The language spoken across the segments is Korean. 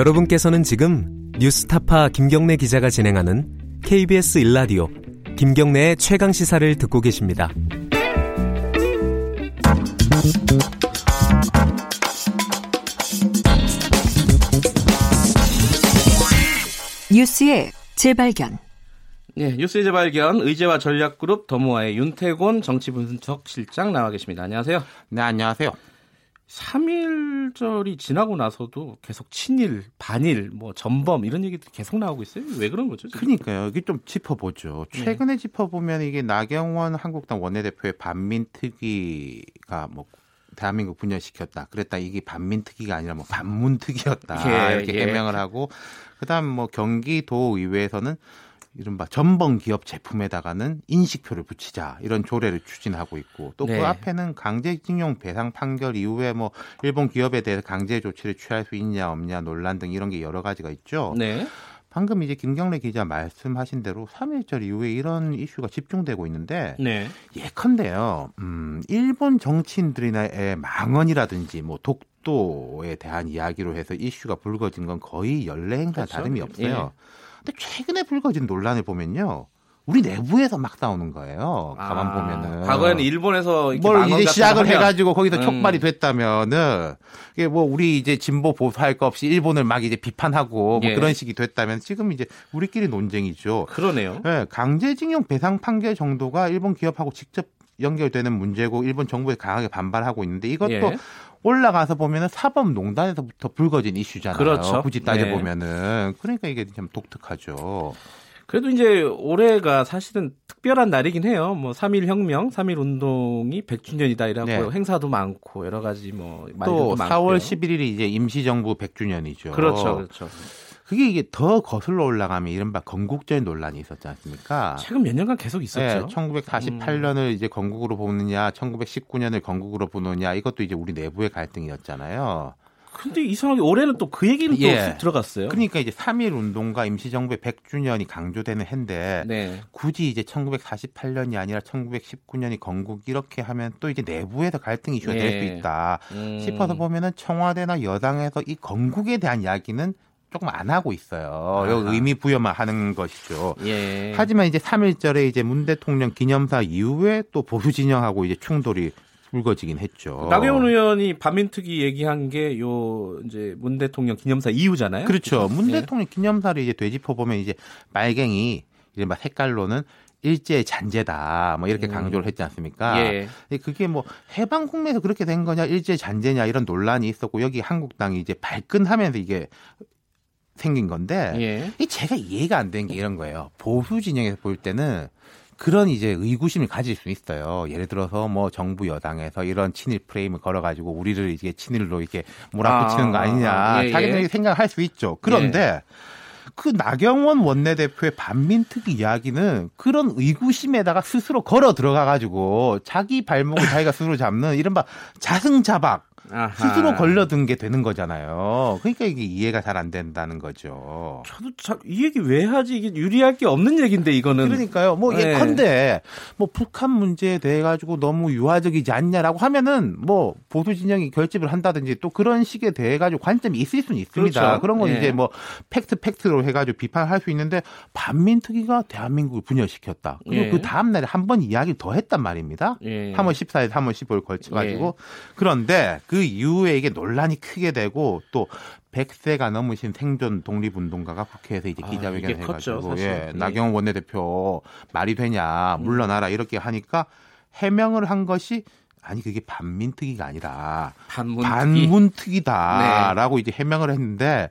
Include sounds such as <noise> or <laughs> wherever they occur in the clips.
여러분께서는 지금 뉴스타파 김경래 기자가 진행하는 KBS 일라디오 김경래의 최강 시사를 듣고 계십니다. 뉴스의 재발견. 네, 뉴스의 재발견 의제와 전략그룹 더모아의 윤태곤 정치분석실장 나와 계십니다. 안녕하세요. 네, 안녕하세요. 3일절이 지나고 나서도 계속 친일, 반일, 뭐 전범 이런 얘기도 계속 나오고 있어요. 왜 그런 거죠? 지금? 그러니까요. 이게 좀 짚어보죠. 네. 최근에 네. 짚어보면 이게 나경원 한국당 원내대표의 반민특위가 뭐 대한민국 분열시켰다. 그랬다. 이게 반민특위가 아니라 뭐 반문특위였다. 예, 이렇게 예. 해명을 하고 그다음 뭐 경기도 의회에서는 이른바 전범 기업 제품에다가는 인식표를 붙이자 이런 조례를 추진하고 있고 또그 네. 앞에는 강제징용 배상 판결 이후에 뭐 일본 기업에 대해서 강제 조치를 취할 수 있냐 없냐 논란 등 이런 게 여러 가지가 있죠. 네. 방금 이제 김경래 기자 말씀하신 대로 3.1절 이후에 이런 이슈가 집중되고 있는데 네. 예컨대요. 음, 일본 정치인들이나의 망언이라든지 뭐 독도에 대한 이야기로 해서 이슈가 불거진 건 거의 연례 행사 그렇죠. 다름이 없어요. 예. 근데 최근에 불거진 논란을 보면요. 우리 내부에서 막 싸우는 거예요. 가만 아, 보면은. 과거에는 일본에서 뭘 이제 시작을 해가지고 거기서 음. 촉발이 됐다면은 이게 뭐 우리 이제 진보 보수할 거 없이 일본을 막 이제 비판하고 뭐 예. 그런 식이 됐다면 지금 이제 우리끼리 논쟁이죠. 그러네요. 네, 강제징용 배상 판결 정도가 일본 기업하고 직접 연결되는 문제고 일본 정부에 강하게 반발하고 있는데 이것도 예. 올라가서 보면은 사법농단에서부터 불거진 이슈잖아요. 그렇죠. 굳이 따져 보면은 네. 그러니까 이게 좀 독특하죠. 그래도 이제 올해가 사실은 특별한 날이긴 해요. 뭐 3일 혁명, 3일 운동이 100주년이다 이라고 네. 행사도 많고 여러 가지 뭐또 4월 11일이 이제 임시 정부 100주년이죠. 그렇죠. 그렇죠. 그게 이게 더 거슬러 올라가면 이른바 건국절 논란이 있었지 않습니까? 최근 몇 년간 계속 있었죠. 네, 1948년을 음. 이제 건국으로 보느냐, 1919년을 건국으로 보느냐, 이것도 이제 우리 내부의 갈등이었잖아요. 근데 이상하게 올해는 또 그 얘기는 예. 또 들어갔어요. 그러니까 이제 3.1 운동과 임시정부의 100주년이 강조되는 해인데 네. 굳이 이제 1948년이 아니라 1919년이 건국 이렇게 하면 또 이제 내부에서 갈등 이슈가 네. 될수 있다 음. 싶어서 보면은 청와대나 여당에서 이 건국에 대한 이야기는 조금 안 하고 있어요. 아. 의미 부여만 하는 것이죠. 예. 하지만 이제 3일절에 이제 문 대통령 기념사 이후에 또 보수 진영하고 이제 충돌이 불거지긴 했죠. 나경원 의원이 반민특위 얘기한 게 요 이제 문 대통령 기념사 이후잖아요. 그렇죠. 문 예. 대통령 기념사를 이제 되짚어 보면 이제 말갱이 이제 막 색깔로는 일제 잔재다 뭐 이렇게 음. 강조를 했지 않습니까? 예. 그게 뭐 해방 국내에서 그렇게 된 거냐 일제 잔재냐 이런 논란이 있었고 여기 한국당이 이제 발끈하면서 이게 생긴 건데 예. 이 제가 이해가 안 되는 게 이런 거예요. 보수 진영에서 볼 때는 그런 이제 의구심을 가질 수 있어요. 예를 들어서 뭐 정부 여당에서 이런 친일 프레임을 걸어가지고 우리를 이게 친일로 이렇게 몰아붙이는 아, 거 아니냐 아, 예, 자기들이 예. 생각할 수 있죠. 그런데 예. 그 나경원 원내대표의 반민특위 이야기는 그런 의구심에다가 스스로 걸어 들어가 가지고 자기 발목을 자기가 <laughs> 스스로 잡는 이른바 자승자박 아하. 스스로 걸려든 게 되는 거잖아요. 그러니까 이게 이해가 잘 안 된다는 거죠. 저도 참 이 얘기 왜 하지? 이게 유리할 게 없는 얘기인데 이거는. 그러니까요. 뭐 네. 예컨대 뭐 북한 문제에 대해 가지고 너무 유화적이지 않냐라고 하면은 뭐 보수 진영이 결집을 한다든지 또 그런 식에 대해 가지고 관점이 있을 수는 있습니다. 그렇죠. 그런 건 네. 이제 뭐 팩트 팩트로 해 가지고 비판할 수 있는데 반민특위가 대한민국을 분열시켰다. 그리고 네. 그 다음 날에 한 번 이야기를 더 했단 말입니다. 3월 14일, 3월 15일 걸쳐 가지고 그런데 그 이후에 이게 논란이 크게 되고 또 100세가 넘으신 생존 독립운동가가 국회에서 이제 아, 기자회견을 아, 해가지고 예, 네. 나경원 원내대표 말이 되냐 물러나라 이렇게 하니까 해명을 한 것이 아니 그게 반민특위가 아니라 반문특위? 다라고 네. 이제 해명을 했는데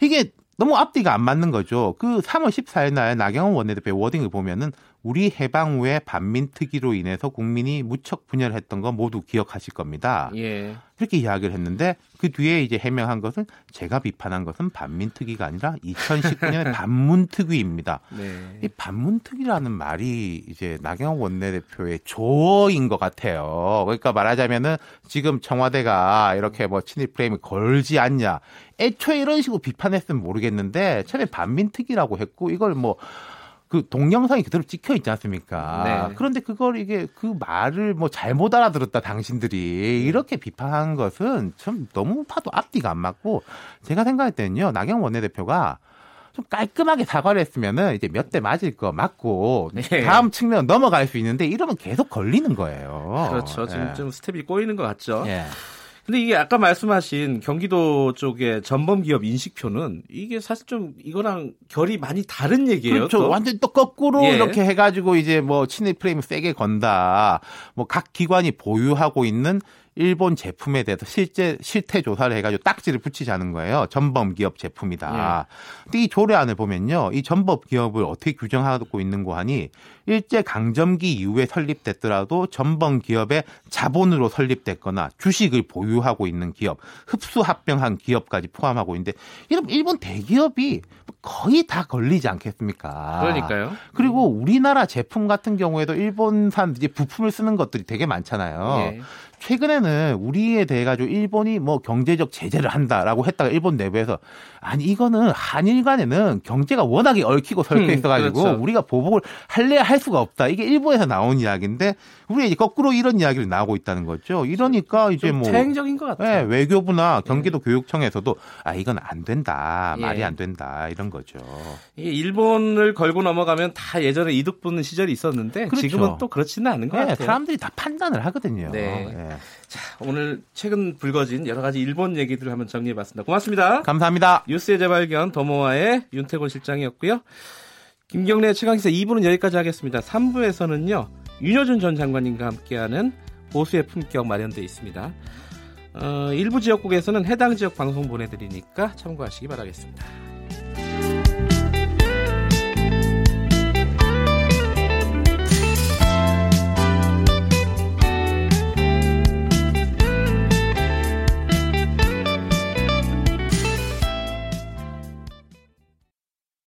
이게 너무 앞뒤가 안 맞는 거죠. 그 3월 14일 날 나경원 원내대표 워딩을 보면은 우리 해방 후에 반민특위로 인해서 국민이 무척 분열했던 거 모두 기억하실 겁니다. 예. 그렇게 이야기를 했는데 그 뒤에 이제 해명한 것은 제가 비판한 것은 반민특위가 아니라 2019년의 <laughs> 반문특위입니다. 네. 이 반문특위라는 말이 이제 나경원 원내대표의 조어인 것 같아요. 그러니까 말하자면은 지금 청와대가 이렇게 뭐 친일 프레임을 걸지 않냐. 애초에 이런 식으로 비판했으면 모르겠는데 처음에 반민특위라고 했고 이걸 뭐 그 동영상이 그대로 찍혀 있지 않습니까? 네. 그런데 그걸 이게 그 말을 뭐 잘못 알아들었다 당신들이 이렇게 비판한 것은 좀 너무 파도 앞뒤가 안 맞고 제가 생각할 때는요 나경 원내대표가 좀 깔끔하게 사과를 했으면은 이제 몇 대 맞을 거 맞고 네. 다음 측면 넘어갈 수 있는데 이러면 계속 걸리는 거예요. 그렇죠. 지금 네. 좀 스텝이 꼬이는 것 같죠. 네. 근데 이게 아까 말씀하신 경기도 쪽의 전범 기업 인식표는 이게 사실 좀 이거랑 결이 많이 다른 얘기예요. 그렇죠. 또. 완전 또 거꾸로 예. 이렇게 해가지고 이제 뭐 친일 프레임 세게 건다. 뭐 각 기관이 보유하고 있는 일본 제품에 대해서 실제 실태 조사를 해가지고 딱지를 붙이자는 거예요. 전범 기업 제품이다. 예. 근데 이 조례안을 보면요, 이 전범 기업을 어떻게 규정하고 있는 거 하니 일제 강점기 이후에 설립됐더라도 전범 기업의 자본으로 설립됐거나 주식을 보유하고 있는 기업, 흡수 합병한 기업까지 포함하고 있는데 이런 일본 대기업이 거의 다 걸리지 않겠습니까? 그러니까요. 그리고 우리나라 제품 같은 경우에도 일본산 이제 부품을 쓰는 것들이 되게 많잖아요. 예. 최근에는 우리에 대해 가지고 일본이 뭐 경제적 제재를 한다라고 했다가 일본 내부에서 아니 이거는 한일 간에는 경제가 워낙에 얽히고 설켜 음, 있어가지고 음, 그렇죠. 우리가 보복을 할래야 할 수가 없다. 이게 일본에서 나온 이야기인데 우리가 이제 거꾸로 이런 이야기를 나오고 있다는 거죠. 이러니까 이제 뭐 태행적인 것 같아요. 네, 외교부나 경기도 네. 교육청에서도 아 이건 안 된다, 예. 말이 안 된다 이런 거죠. 이 일본을 걸고 넘어가면 다 예전에 이득 보는 시절이 있었는데 그렇죠. 지금은 또 그렇지는 않은 것 네, 같아요. 사람들이 다 판단을 하거든요. 네. 네. 자, 오늘 최근 불거진 여러 가지 일본 얘기들을 한번 정리해봤습니다. 고맙습니다. 감사합니다. 뉴스의 재발견 더모아의 윤태곤 실장이었고요. 김경래 최강기사 2부는 여기까지 하겠습니다. 3부에서는요. 윤여준 전 장관님과 함께하는 보수의 품격 마련되어 있습니다. 어, 일부 지역국에서는 해당 지역 방송 보내드리니까 참고하시기 바라겠습니다.